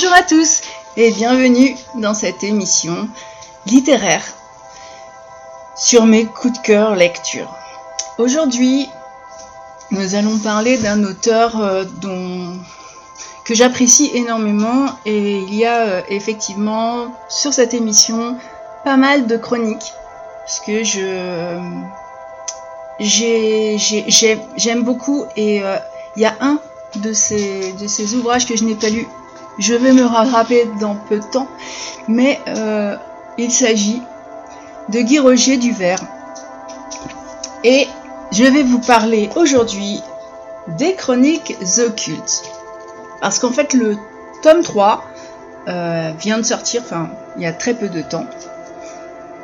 Bonjour à tous et bienvenue dans cette émission littéraire sur mes coups de cœur lecture. Aujourd'hui, nous allons parler d'un auteur euh, dont que j'apprécie énormément et il y a euh, effectivement sur cette émission pas mal de chroniques parce que je j'aime beaucoup et euh, il y a un de ces, de ces ouvrages que je n'ai pas lu. Je vais me rattraper dans peu de temps, mais euh, il s'agit de Guy Roger Duvert. Et je vais vous parler aujourd'hui des chroniques occultes. Parce qu'en fait, le tome 3 euh, vient de sortir, enfin, il y a très peu de temps.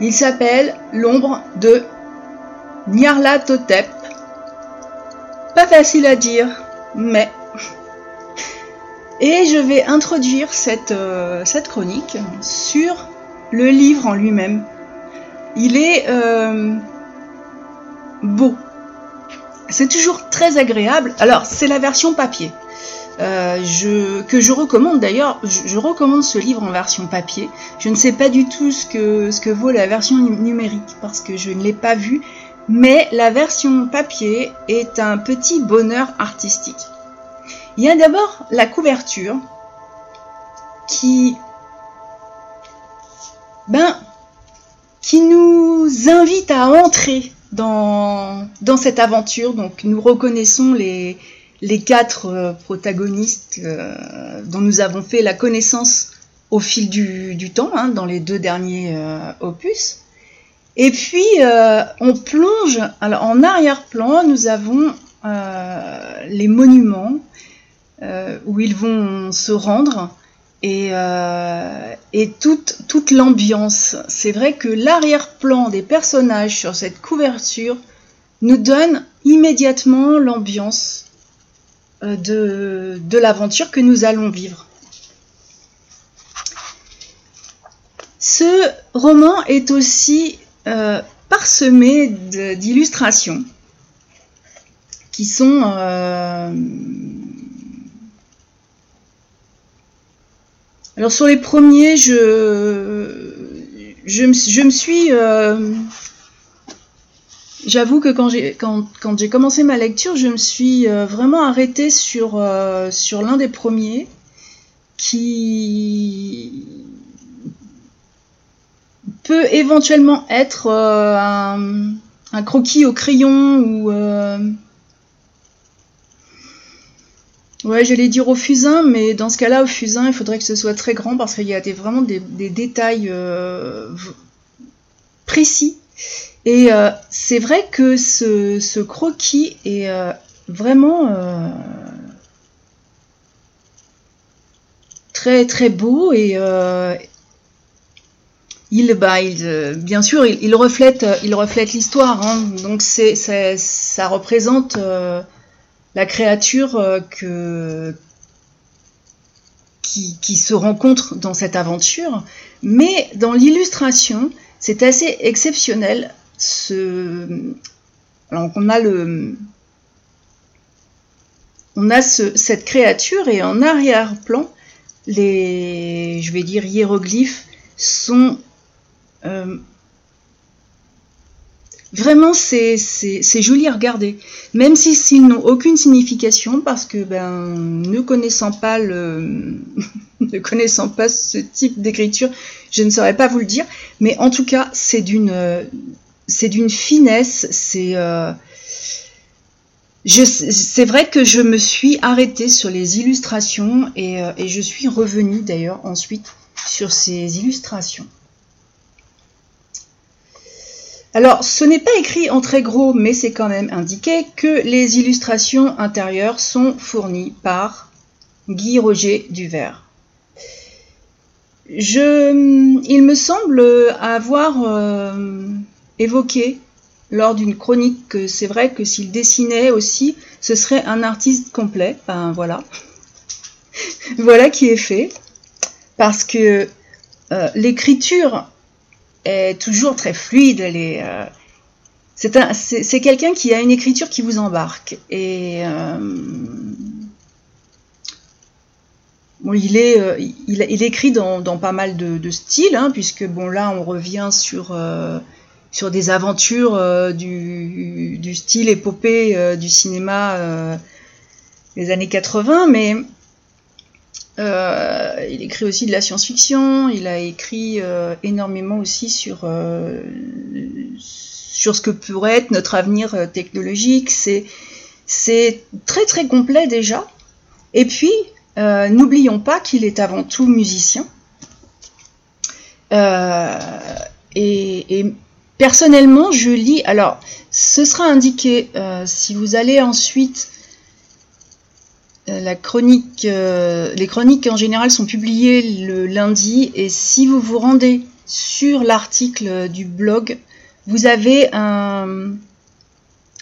Il s'appelle L'ombre de Nyarlathotep. Pas facile à dire, mais. Et je vais introduire cette, euh, cette chronique sur le livre en lui-même. Il est euh, beau. C'est toujours très agréable. Alors, c'est la version papier. Euh, que je recommande d'ailleurs, je, recommande ce livre en version papier. Je ne sais pas du tout ce que vaut la version numérique parce que je ne l'ai pas vue mais la version papier est un petit bonheur artistique. Il y a d'abord la couverture qui, ben, qui nous invite à entrer dans, dans cette aventure. Donc nous reconnaissons les, les quatre euh, protagonistes euh, dont nous avons fait la connaissance au fil du, temps, hein, dans les deux derniers euh, opus. Et puis, on plonge, alors en arrière-plan, nous avons les monuments où ils vont se rendre et, et toute, toute l'ambiance. C'est vrai que l'arrière-plan des personnages sur cette couverture nous donne immédiatement l'ambiance de, de l'aventure que nous allons vivre. Ce roman est aussi euh, parsemé d'illustrations qui sont euh, alors sur les premiers je je, me, suis euh, j'avoue que quand j'ai commencé ma lecture je me suis vraiment arrêtée sur sur l'un des premiers qui peut éventuellement être euh, un, croquis au crayon ou euh, ouais j'allais dire au fusain mais dans ce cas là au fusain il faudrait que ce soit très grand parce qu'il y a des, vraiment des, détails euh, précis et c'est vrai que ce, ce croquis est vraiment très très beau et, il, bah, euh, bien sûr, il, reflète, il reflète l'histoire. Hein. donc c'est, ça représente euh, la créature euh, que, qui, se rencontre dans cette aventure. Mais dans l'illustration, c'est assez exceptionnel. Ce, alors on a le, on a cette créature et en arrière-plan, les, je vais dire hiéroglyphes sont euh, vraiment, c'est joli à regarder, même si s'ils n'ont aucune signification, parce que ben, ne connaissant pas le, ne connaissant pas ce type d'écriture, je ne saurais pas vous le dire. Mais en tout cas, c'est d'une, c'est d'une finesse. C'est, euh, c'est vrai que je me suis arrêtée sur les illustrations et, euh, et je suis revenue d'ailleurs ensuite sur ces illustrations. Alors, ce n'est pas écrit en très gros, mais c'est quand même indiqué que les illustrations intérieures sont fournies par Guy Roger Duvert. Je, il me semble avoir euh, évoqué lors d'une chronique que c'est vrai que s'il dessinait aussi, ce serait un artiste complet. Ben voilà. voilà qui est fait. Parce que euh, l'écriture est toujours très fluide. Elle est, euh, c'est, quelqu'un qui a une écriture qui vous embarque. Et euh, il, est, euh, il, écrit dans, pas mal de, styles, hein, puisque bon, là, on revient sur, euh, sur des aventures du, du, style épopée du cinéma des années 80, mais il écrit aussi de la science-fiction, il a écrit énormément aussi sur, sur ce que pourrait être notre avenir technologique. C'est très très complet déjà. Et puis, euh, n'oublions pas qu'il est avant tout musicien. Euh, et, personnellement, je lis. Alors, ce sera indiqué euh, si vous allez ensuite. La chronique, les chroniques en général sont publiées le lundi et si vous vous rendez sur l'article du blog, vous avez un,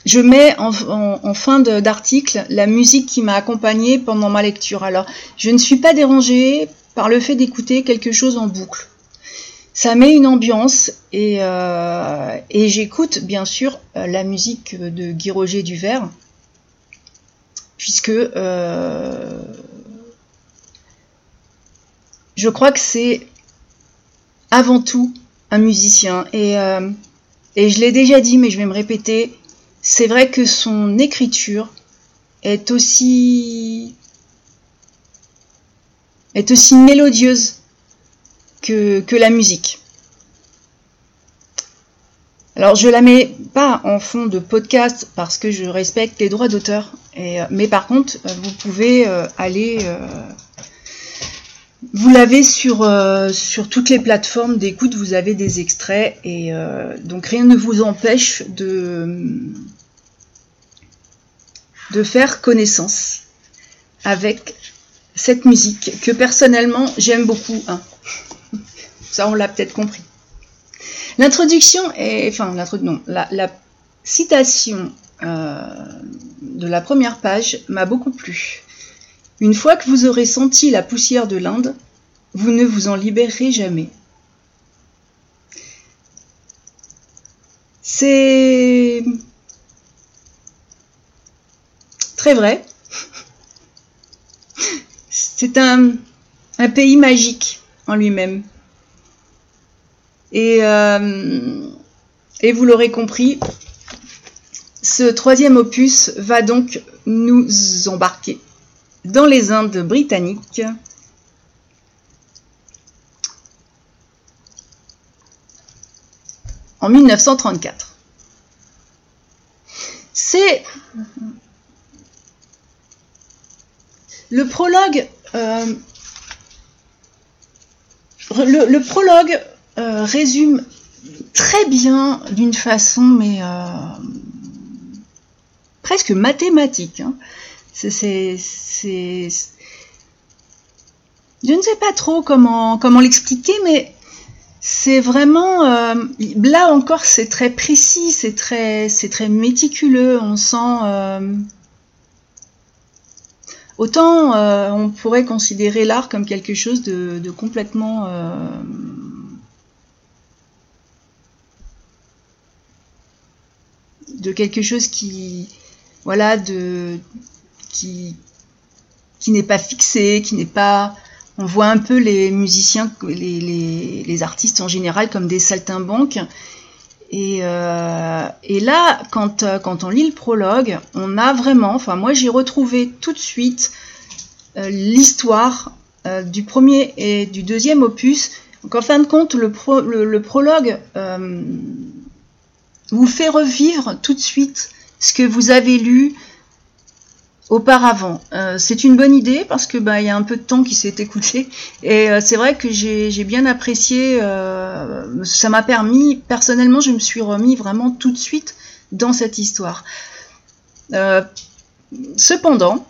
je mets en, fin d'article la musique qui m'a accompagnée pendant ma lecture. Alors, je ne suis pas dérangée par le fait d'écouter quelque chose en boucle. Ça met une ambiance et, euh, j'écoute bien sûr euh, la musique de Guy Roger Duvert, puisque euh, je crois que c'est avant tout un musicien. Et, et je l'ai déjà dit, mais je vais me répéter, c'est vrai que son écriture est aussi est aussi mélodieuse que, que la musique. Alors je la mets pas en fond de podcast parce que je respecte les droits d'auteur, mais par contre vous pouvez euh, aller euh, vous l'avez sur, euh, sur toutes les plateformes d'écoute, vous avez des extraits et euh, donc rien ne vous empêche de, de faire connaissance avec cette musique que personnellement j'aime beaucoup. Hein. Ça on l'a peut-être compris. L'introduction est, enfin non, la, la citation euh, la première page m'a beaucoup plu. Une fois que vous aurez senti la poussière de l'Inde, vous ne vous en libérerez jamais. C'est très vrai. C'est un, pays magique en lui-même. Et, euh, et vous l'aurez compris, ce troisième opus va donc nous embarquer dans les Indes britanniques. En 1934. C'est le prologue. Euh, le, prologue euh, résume très bien, d'une façon mais euh, presque mathématique, hein, c'est, je ne sais pas trop comment, comment l'expliquer, mais c'est vraiment euh, là encore c'est très précis, c'est très, c'est très méticuleux. On sent euh, autant euh, on pourrait considérer l'art comme quelque chose de, de complètement de quelque chose qui voilà qui, n'est pas fixé, qui n'est pas... On voit un peu les musiciens, les, les, artistes en général comme des saltimbanques. Et, euh, là, quand, quand on lit le prologue, on a vraiment, enfin moi j'ai retrouvé tout de suite euh, l'histoire euh, du premier et du deuxième opus. Donc en fin de compte, le, prologue vous fait revivre tout de suite ce que vous avez lu, auparavant. Euh, c'est une bonne idée parce que bah il y a un peu de temps qui s'est écoulé et euh, c'est vrai que j'ai bien apprécié. Euh, ça m'a permis personnellement, je me suis remis vraiment tout de suite dans cette histoire. cependant,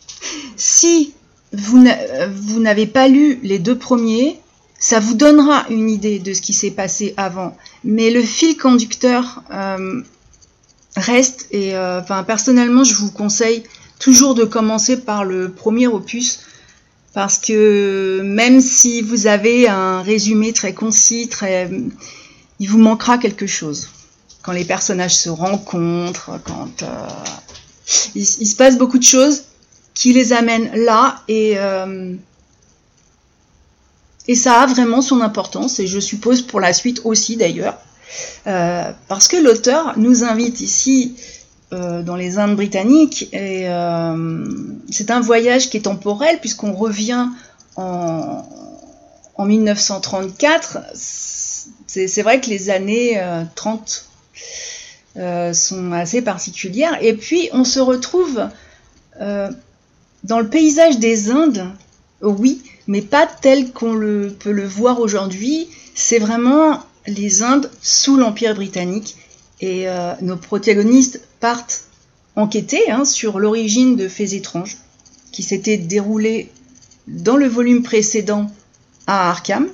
si vous n'avez pas lu les deux premiers, ça vous donnera une idée de ce qui s'est passé avant. Mais le fil conducteur reste et enfin personnellement, je vous conseille toujours de commencer par le premier opus parce que même si vous avez un résumé très concis, très, il vous manquera quelque chose. Quand les personnages se rencontrent, quand euh, il, se passe beaucoup de choses qui les amènent là et, euh, Et ça a vraiment son importance, et je suppose pour la suite aussi d'ailleurs, euh, parce que l'auteur nous invite ici euh, dans les Indes britanniques, et euh, c'est un voyage qui est temporel, puisqu'on revient en, en 1934. C'est vrai que les années 30 sont assez particulières, et puis on se retrouve dans le paysage des Indes, oui, mais pas tel qu'on le, peut le voir aujourd'hui. C'est vraiment les Indes sous l'Empire britannique. Et euh, nos protagonistes partent enquêter hein, sur l'origine de faits étranges qui s'étaient déroulés dans le volume précédent à Arkham.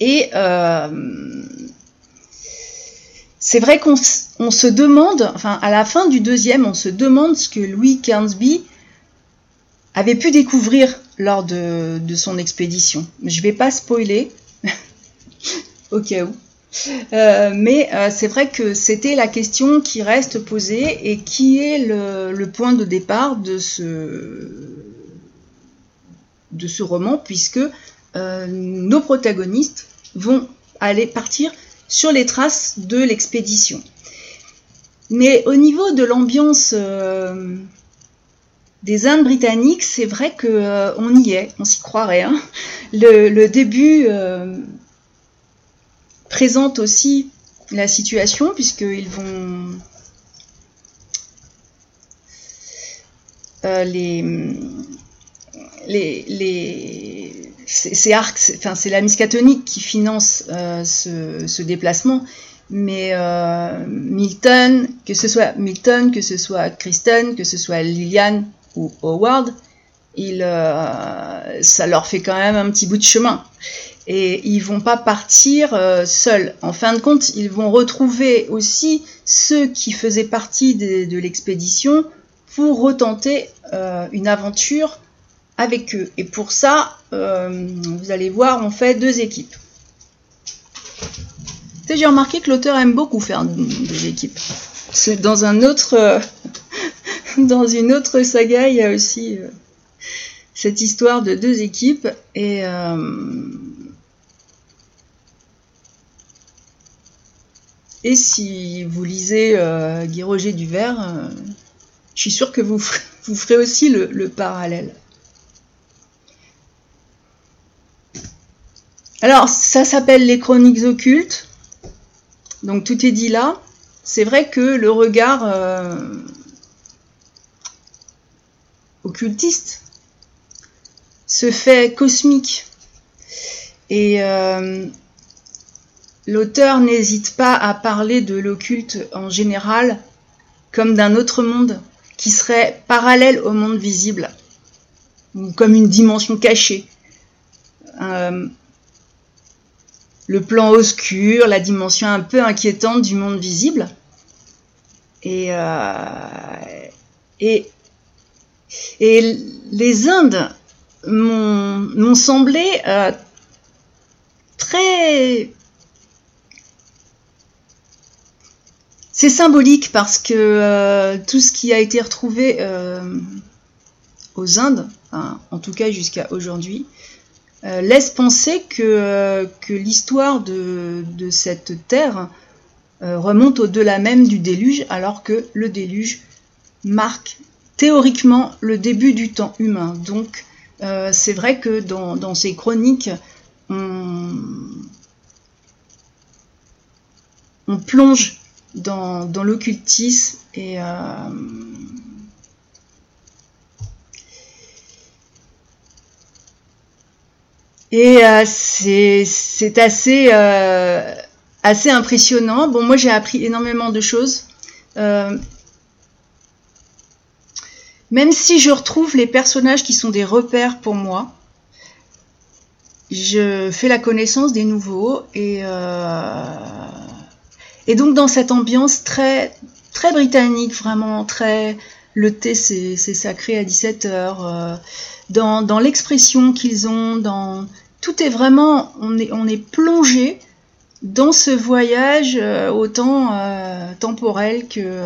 Et euh, c'est vrai qu'on se demande, enfin à la fin du deuxième, on se demande ce que Louis Cairnsby avait pu découvrir lors de, son expédition. Je ne vais pas spoiler, au cas où. Euh, mais euh, c'est vrai que c'était la question qui reste posée et qui est le, point de départ de ce, de ce roman, puisque euh, nos protagonistes vont aller partir sur les traces de l'expédition. Mais au niveau de l'ambiance des Indes britanniques, c'est vrai euh, on y est, on s'y croirait. Hein. Le, début présente aussi la situation puisqu'ils vont euh, les les, les c'est enfin c'est la Miskatonic qui finance ce, ce, déplacement, mais Milton, que ce soit Milton, que ce soit Kristen, que ce soit Liliane, ou Howard, il, euh, ça leur fait quand même un petit bout de chemin. Et ils vont pas partir euh, seuls. En fin de compte, ils vont retrouver aussi ceux qui faisaient partie de, l'expédition pour retenter euh, une aventure avec eux. Et pour ça, vous allez voir, on fait deux équipes. J'ai remarqué que l'auteur aime beaucoup faire deux équipes. C'est dans un autre dans une autre saga, il y a aussi euh, cette histoire de deux équipes. Et, et si vous lisez euh, Guy Roger Duvert, je suis sûre que vous, ferez aussi le, parallèle. Alors, ça s'appelle les chroniques occultes. Donc tout est dit là. C'est vrai que le regard occultiste, ce fait cosmique. Et euh, l'auteur n'hésite pas à parler de l'occulte en général comme d'un autre monde qui serait parallèle au monde visible, ou comme une dimension cachée. Euh, le plan obscur, la dimension un peu inquiétante du monde visible. Et, euh, les Indes m'ont semblé euh, très... C'est symbolique parce que euh, tout ce qui a été retrouvé euh, aux Indes, en tout cas jusqu'à aujourd'hui, laisse penser que, l'histoire de, cette terre remonte au-delà même du déluge, alors que le déluge marque théoriquement le début du temps humain. Donc euh, c'est vrai que dans, ces chroniques, on, plonge dans, l'occultisme et euh, et euh, c'est assez assez impressionnant. Bon, moi j'ai appris énormément de choses. Même si je retrouve les personnages qui sont des repères pour moi, je fais la connaissance des nouveaux et, euh, et donc dans cette ambiance très très britannique, vraiment très le thé c'est sacré à 17 heures, euh, dans, dans l'expression qu'ils ont, dans tout est vraiment on est on est plongé dans ce voyage euh, autant temporel que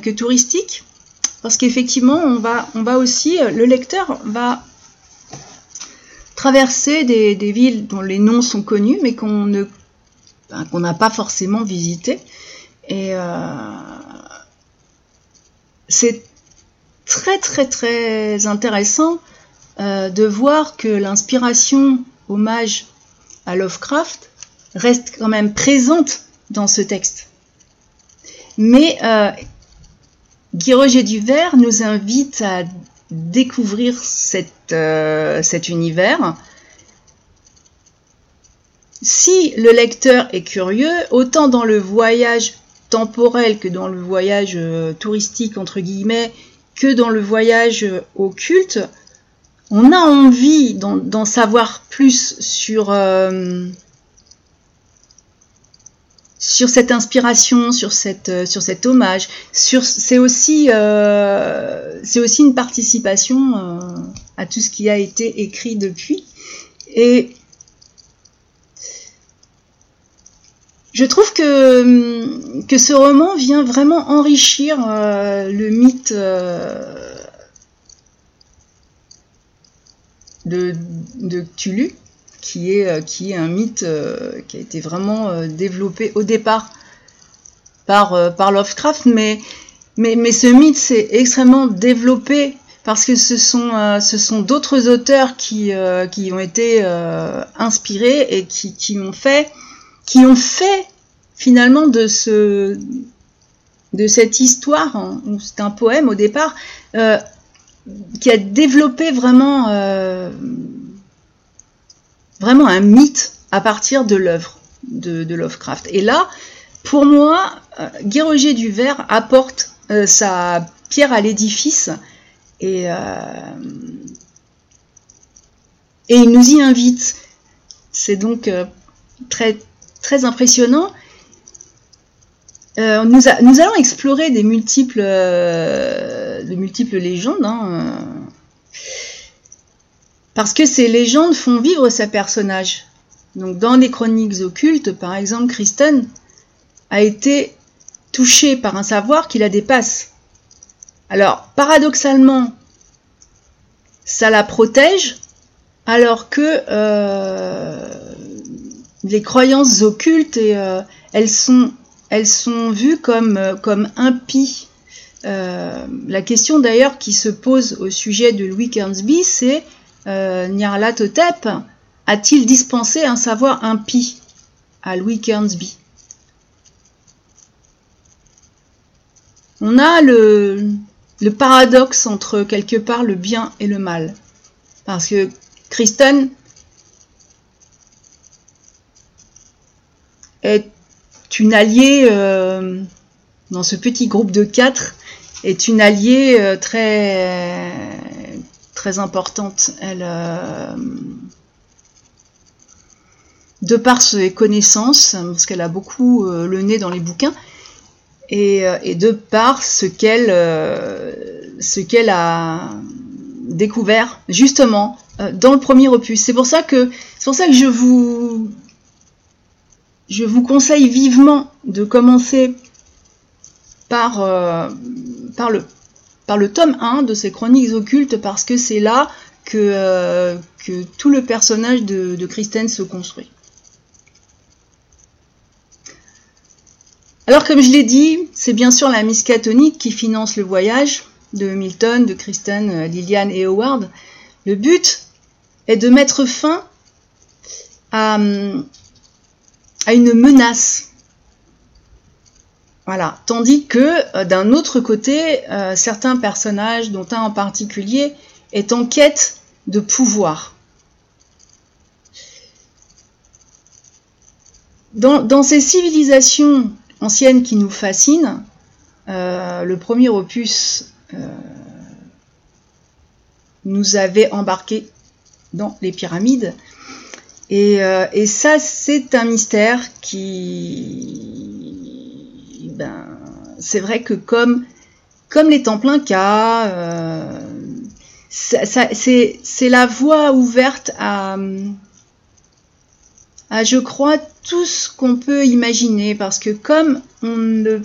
que touristique. parce qu'effectivement, on va, on va aussi, le lecteur va traverser des, villes dont les noms sont connus, mais qu'on ne qu'on n'a pas forcément visité. Et euh, c'est très très très intéressant euh, de voir que l'inspiration hommage à Lovecraft reste quand même présente dans ce texte. Mais euh, Guy Roger Duvert nous invite à découvrir euh, cet univers. Si le lecteur est curieux, autant dans le voyage temporel que dans le voyage euh, touristique, entre guillemets, que dans le voyage euh, occulte, on a envie d'en savoir plus sur, sur cette inspiration, sur, cette, euh, sur cet hommage. C'est aussi, euh, une participation euh, à tout ce qui a été écrit depuis. Et je trouve que, que ce roman vient vraiment enrichir le mythe de, de qui est, euh, qui est un mythe euh, qui a été vraiment euh, développé au départ par, par Lovecraft, mais, mais, mais ce mythe s'est extrêmement développé parce que ce sont, sont d'autres auteurs qui, qui ont été inspirés et qui, qui, ont fait, qui ont fait finalement de, ce, de cette histoire, hein, c'est un poème au départ, qui a développé vraiment vraiment un mythe à partir de l'œuvre de, Lovecraft. Et là, pour moi, euh, Guy Roger Duvert apporte euh, sa pierre à l'édifice et, euh, et il nous y invite. C'est donc très, très impressionnant. Nous, nous, allons explorer des multiples, de multiples légendes. Hein, parce que ces légendes font vivre ces personnages. Donc dans les chroniques occultes, par exemple, Kristen a été touché par un savoir qui la dépasse. Alors, paradoxalement, ça la protège, alors que euh, les croyances occultes, euh, elles, sont, elles sont vues comme, comme impies. Euh, la question d'ailleurs qui se pose au sujet de Louis Kernsby, c'est euh, a-t-il dispensé un savoir impie à Louis Kernsby On a le, paradoxe entre quelque part le bien et le mal. Parce que Kristen est une alliée euh, dans ce petit groupe de quatre, est une alliée euh, très très importante. Elle, euh, de par ses connaissances, parce qu'elle a beaucoup euh, le nez dans les bouquins, et, euh, de par ce qu'elle ce qu'elle a découvert justement dans le premier opus. C'est pour ça que c'est pour ça que je vous je vous conseille vivement de commencer par, par le par le tome 1 de ces chroniques occultes parce que c'est là que, euh, tout le personnage de, de Kristen se construit. Alors comme je l'ai dit, c'est bien sûr la Miskatonic qui finance le voyage de Milton, de Kristen, euh, Liliane et Howard. Le but est de mettre fin à, à une menace voilà. Tandis que euh, d'un autre côté, euh, certains personnages, dont un en particulier, est en quête de pouvoir. Dans, ces civilisations anciennes qui nous fascinent, euh, le premier opus nous avait embarqué dans les pyramides. Et, et ça, c'est un mystère qui, ben, c'est vrai que comme, comme les Templins K, euh, c'est la voie ouverte à, je crois, tout ce qu'on peut imaginer, parce que comme on ne,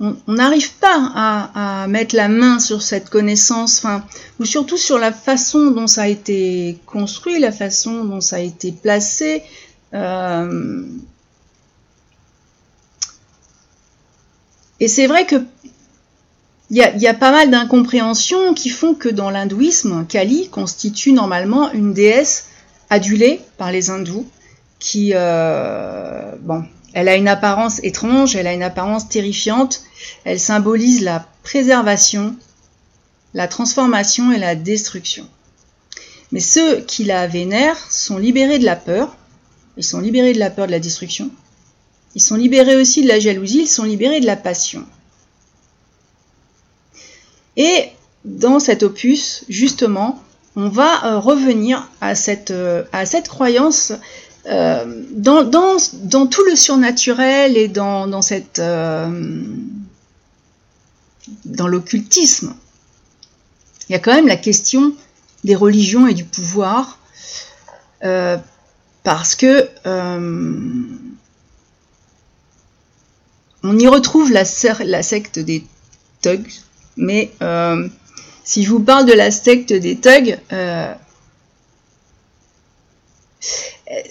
on n'arrive pas à, mettre la main sur cette connaissance, ou surtout sur la façon dont ça a été construit, la façon dont ça a été placé. Euh, et c'est vrai que il y, a, pas mal d'incompréhensions qui font que dans l'hindouisme, Kali constitue normalement une déesse adulée par les hindous, qui, euh, bon, elle a une apparence étrange, elle a une apparence terrifiante, elle symbolise la préservation, la transformation et la destruction. Mais ceux qui la vénèrent sont libérés de la peur, ils sont libérés de la peur de la destruction, ils sont libérés aussi de la jalousie, ils sont libérés de la passion. Et dans cet opus, justement, on va euh, revenir à cette, euh, à cette croyance euh, dans, dans, tout le surnaturel et dans, dans cette dans l'occultisme, il y a quand même la question des religions et du pouvoir, parce que on y retrouve la, secte des thugs, mais euh, si je vous parle de la secte des thugs,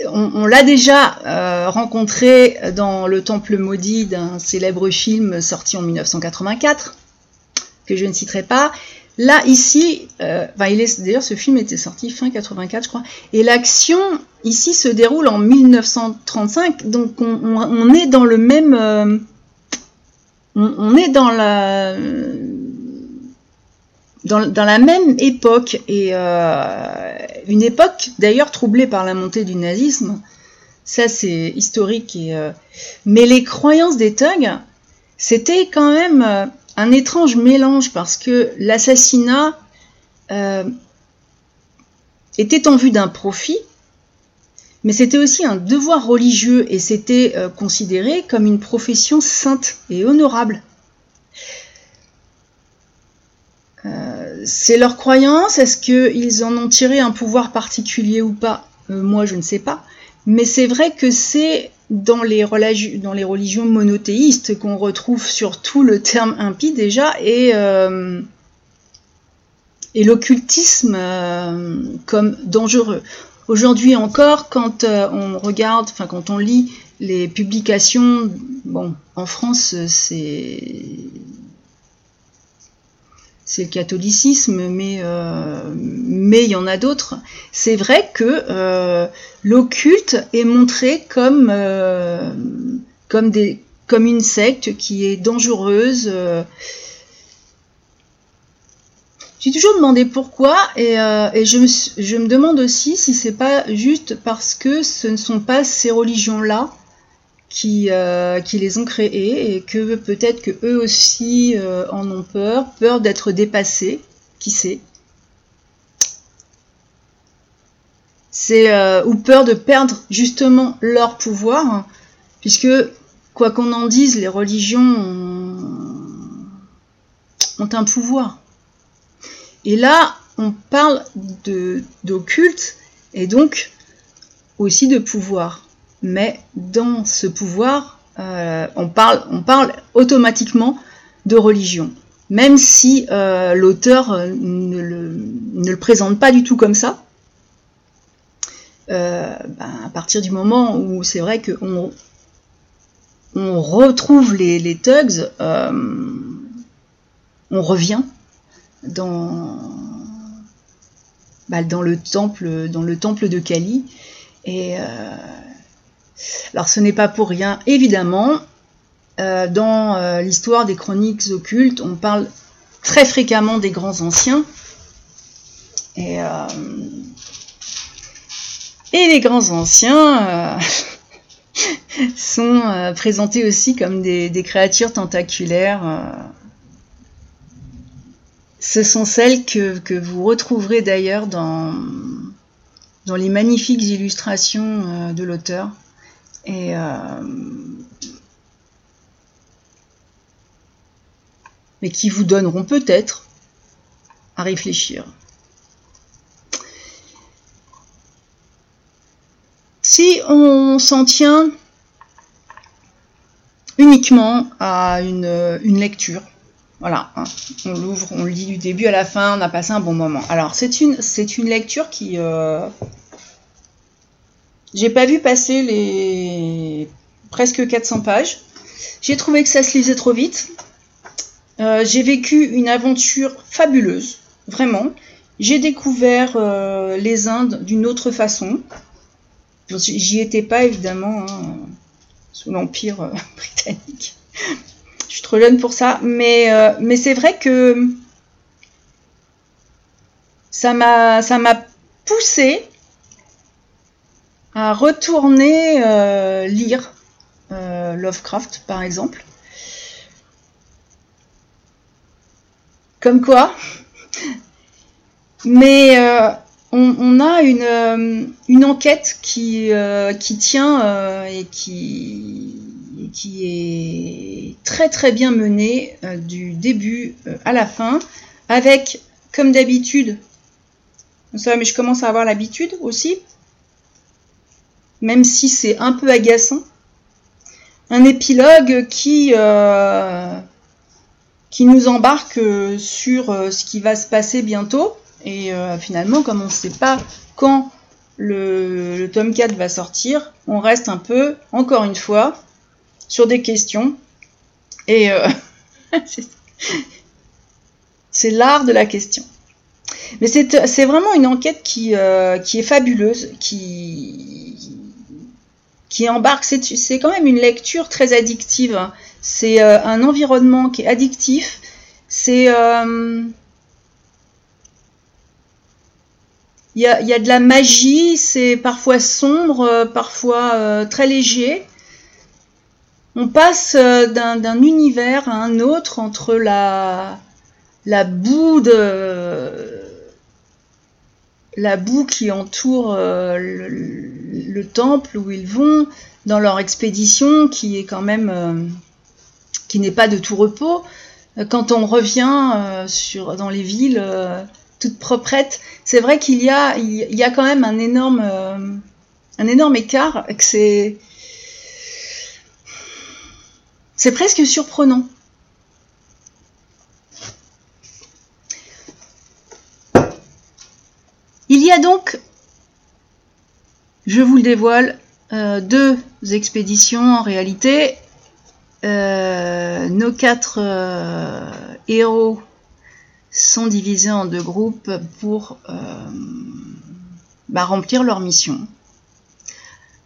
on, l'a déjà euh, rencontré dans Le Temple maudit d'un célèbre film sorti en 1984, que je ne citerai pas. Là, ici, euh, d'ailleurs, ce film était sorti fin 84, je crois, et l'action ici se déroule en 1935, donc on, est dans le même, on, est dans la, dans, la même époque, et euh, une époque d'ailleurs troublée par la montée du nazisme, ça c'est historique, euh, mais les croyances des thugs, c'était quand même euh, un étrange mélange parce que l'assassinat était en vue d'un profit, mais c'était aussi un devoir religieux et c'était considéré comme une profession sainte et honorable. c'est leur croyance. Est-ce qu'ils en ont tiré un pouvoir particulier ou pas? Euh, Moi, je ne sais pas. Mais c'est vrai que c'est dans les, religions monothéistes qu'on retrouve surtout le terme impie déjà et, euh, l'occultisme euh, comme dangereux. Aujourd'hui encore, quand on regarde, enfin quand on lit les publications, bon, en France, c'est c'est le catholicisme, mais euh, mais il y en a d'autres. C'est vrai que euh, l'occulte est montré comme euh, comme une secte qui est dangereuse. J'ai toujours demandé pourquoi et, et je, me, je, me, demande aussi si c'est pas juste parce que ce ne sont pas ces religions-là qui, euh, les ont créés et que peut-être que eux aussi euh, en ont peur, peur d'être dépassés, qui sait. C'est euh, ou peur de perdre justement leur pouvoir, puisque quoi qu'on en dise, les religions ont un pouvoir. Et là, on parle d'occulte et donc aussi de pouvoir mais dans ce pouvoir, euh, on, parle, on parle automatiquement de religion, même si euh, l'auteur euh, ne le, présente pas du tout comme ça. Ben, à partir du moment où c'est vrai qu'on on retrouve les, les thugs, on revient dans, bah, dans, le temple, dans le temple de Kali et alors ce n'est pas pour rien, évidemment. Euh, dans euh, l'histoire des chroniques occultes, on parle très fréquemment des grands anciens. Et, euh, les grands anciens sont présentés aussi comme des, créatures tentaculaires. Ce sont celles que, vous retrouverez d'ailleurs dans, les magnifiques illustrations de l'auteur. Et euh, mais qui vous donneront peut-être à réfléchir. Si on s'en tient uniquement à une, lecture. Voilà, hein. on l'ouvre, on le lit du début à la fin, on a passé un bon moment. Alors c'est une, lecture qui... Euh, j'ai pas vu passer les presque 400 pages. J'ai trouvé que ça se lisait trop vite. Euh, j'ai vécu une aventure fabuleuse, vraiment. J'ai découvert euh, les Indes d'une autre façon. J'y étais pas évidemment hein, sous l'Empire britannique. Je suis trop jeune pour ça, mais, mais c'est vrai que ça m'a ça m'a poussé à retourner lire Lovecraft par exemple. Comme quoi. Mais euh, on, a une, euh, une enquête qui, euh, qui tient et qui, qui est très très bien menée du début à la fin, avec, comme d'habitude, ça, mais je commence à avoir l'habitude aussi, même si c'est un peu agaçant, un épilogue qui qui nous embarque euh, sur euh, ce qui va se passer bientôt. Et euh, finalement, comme on ne sait pas quand le, tome 4 va sortir, on reste un peu, encore une fois, sur des questions. Et c'est l'art de la question. Mais c'est vraiment une enquête qui, qui est fabuleuse, qui, qui embarque. C'est quand même une lecture très addictive. Hein. C'est euh, un environnement qui est addictif. C'est euh, il y, a, de la magie, c'est parfois sombre, euh, parfois très léger. On passe d'un univers à un autre entre la, boue qui entoure le, temple où ils vont dans leur expédition qui est quand même qui n'est pas de tout repos. Euh, quand on revient euh, dans les villes euh, toutes proprettes, c'est vrai qu'il y a, il y a quand même un énorme, un énorme écart, que c'est, c'est presque surprenant. Il y a donc, je vous le dévoile, deux expéditions en réalité. Euh, nos quatre euh, héros sont divisés en deux groupes pour euh, bah, remplir leur mission.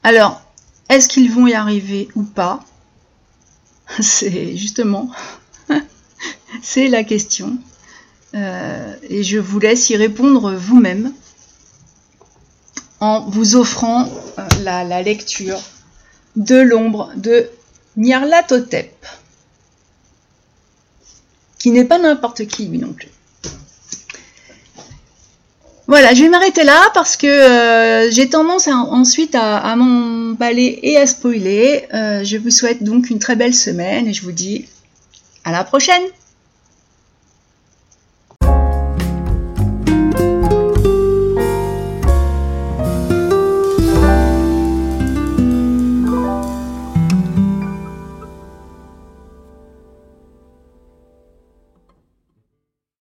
Alors, est-ce qu'ils vont y arriver ou pas? C'est justement, c'est la question. et je vous laisse y répondre vous-même en vous offrant la, la lecture de l'ombre de Nyarlathotep, qui n'est pas n'importe qui lui non plus. Voilà, je vais m'arrêter là parce que euh, j'ai tendance ensuite à, m'emballer et à spoiler. Euh, je vous souhaite donc une très belle semaine et je vous dis à la prochaine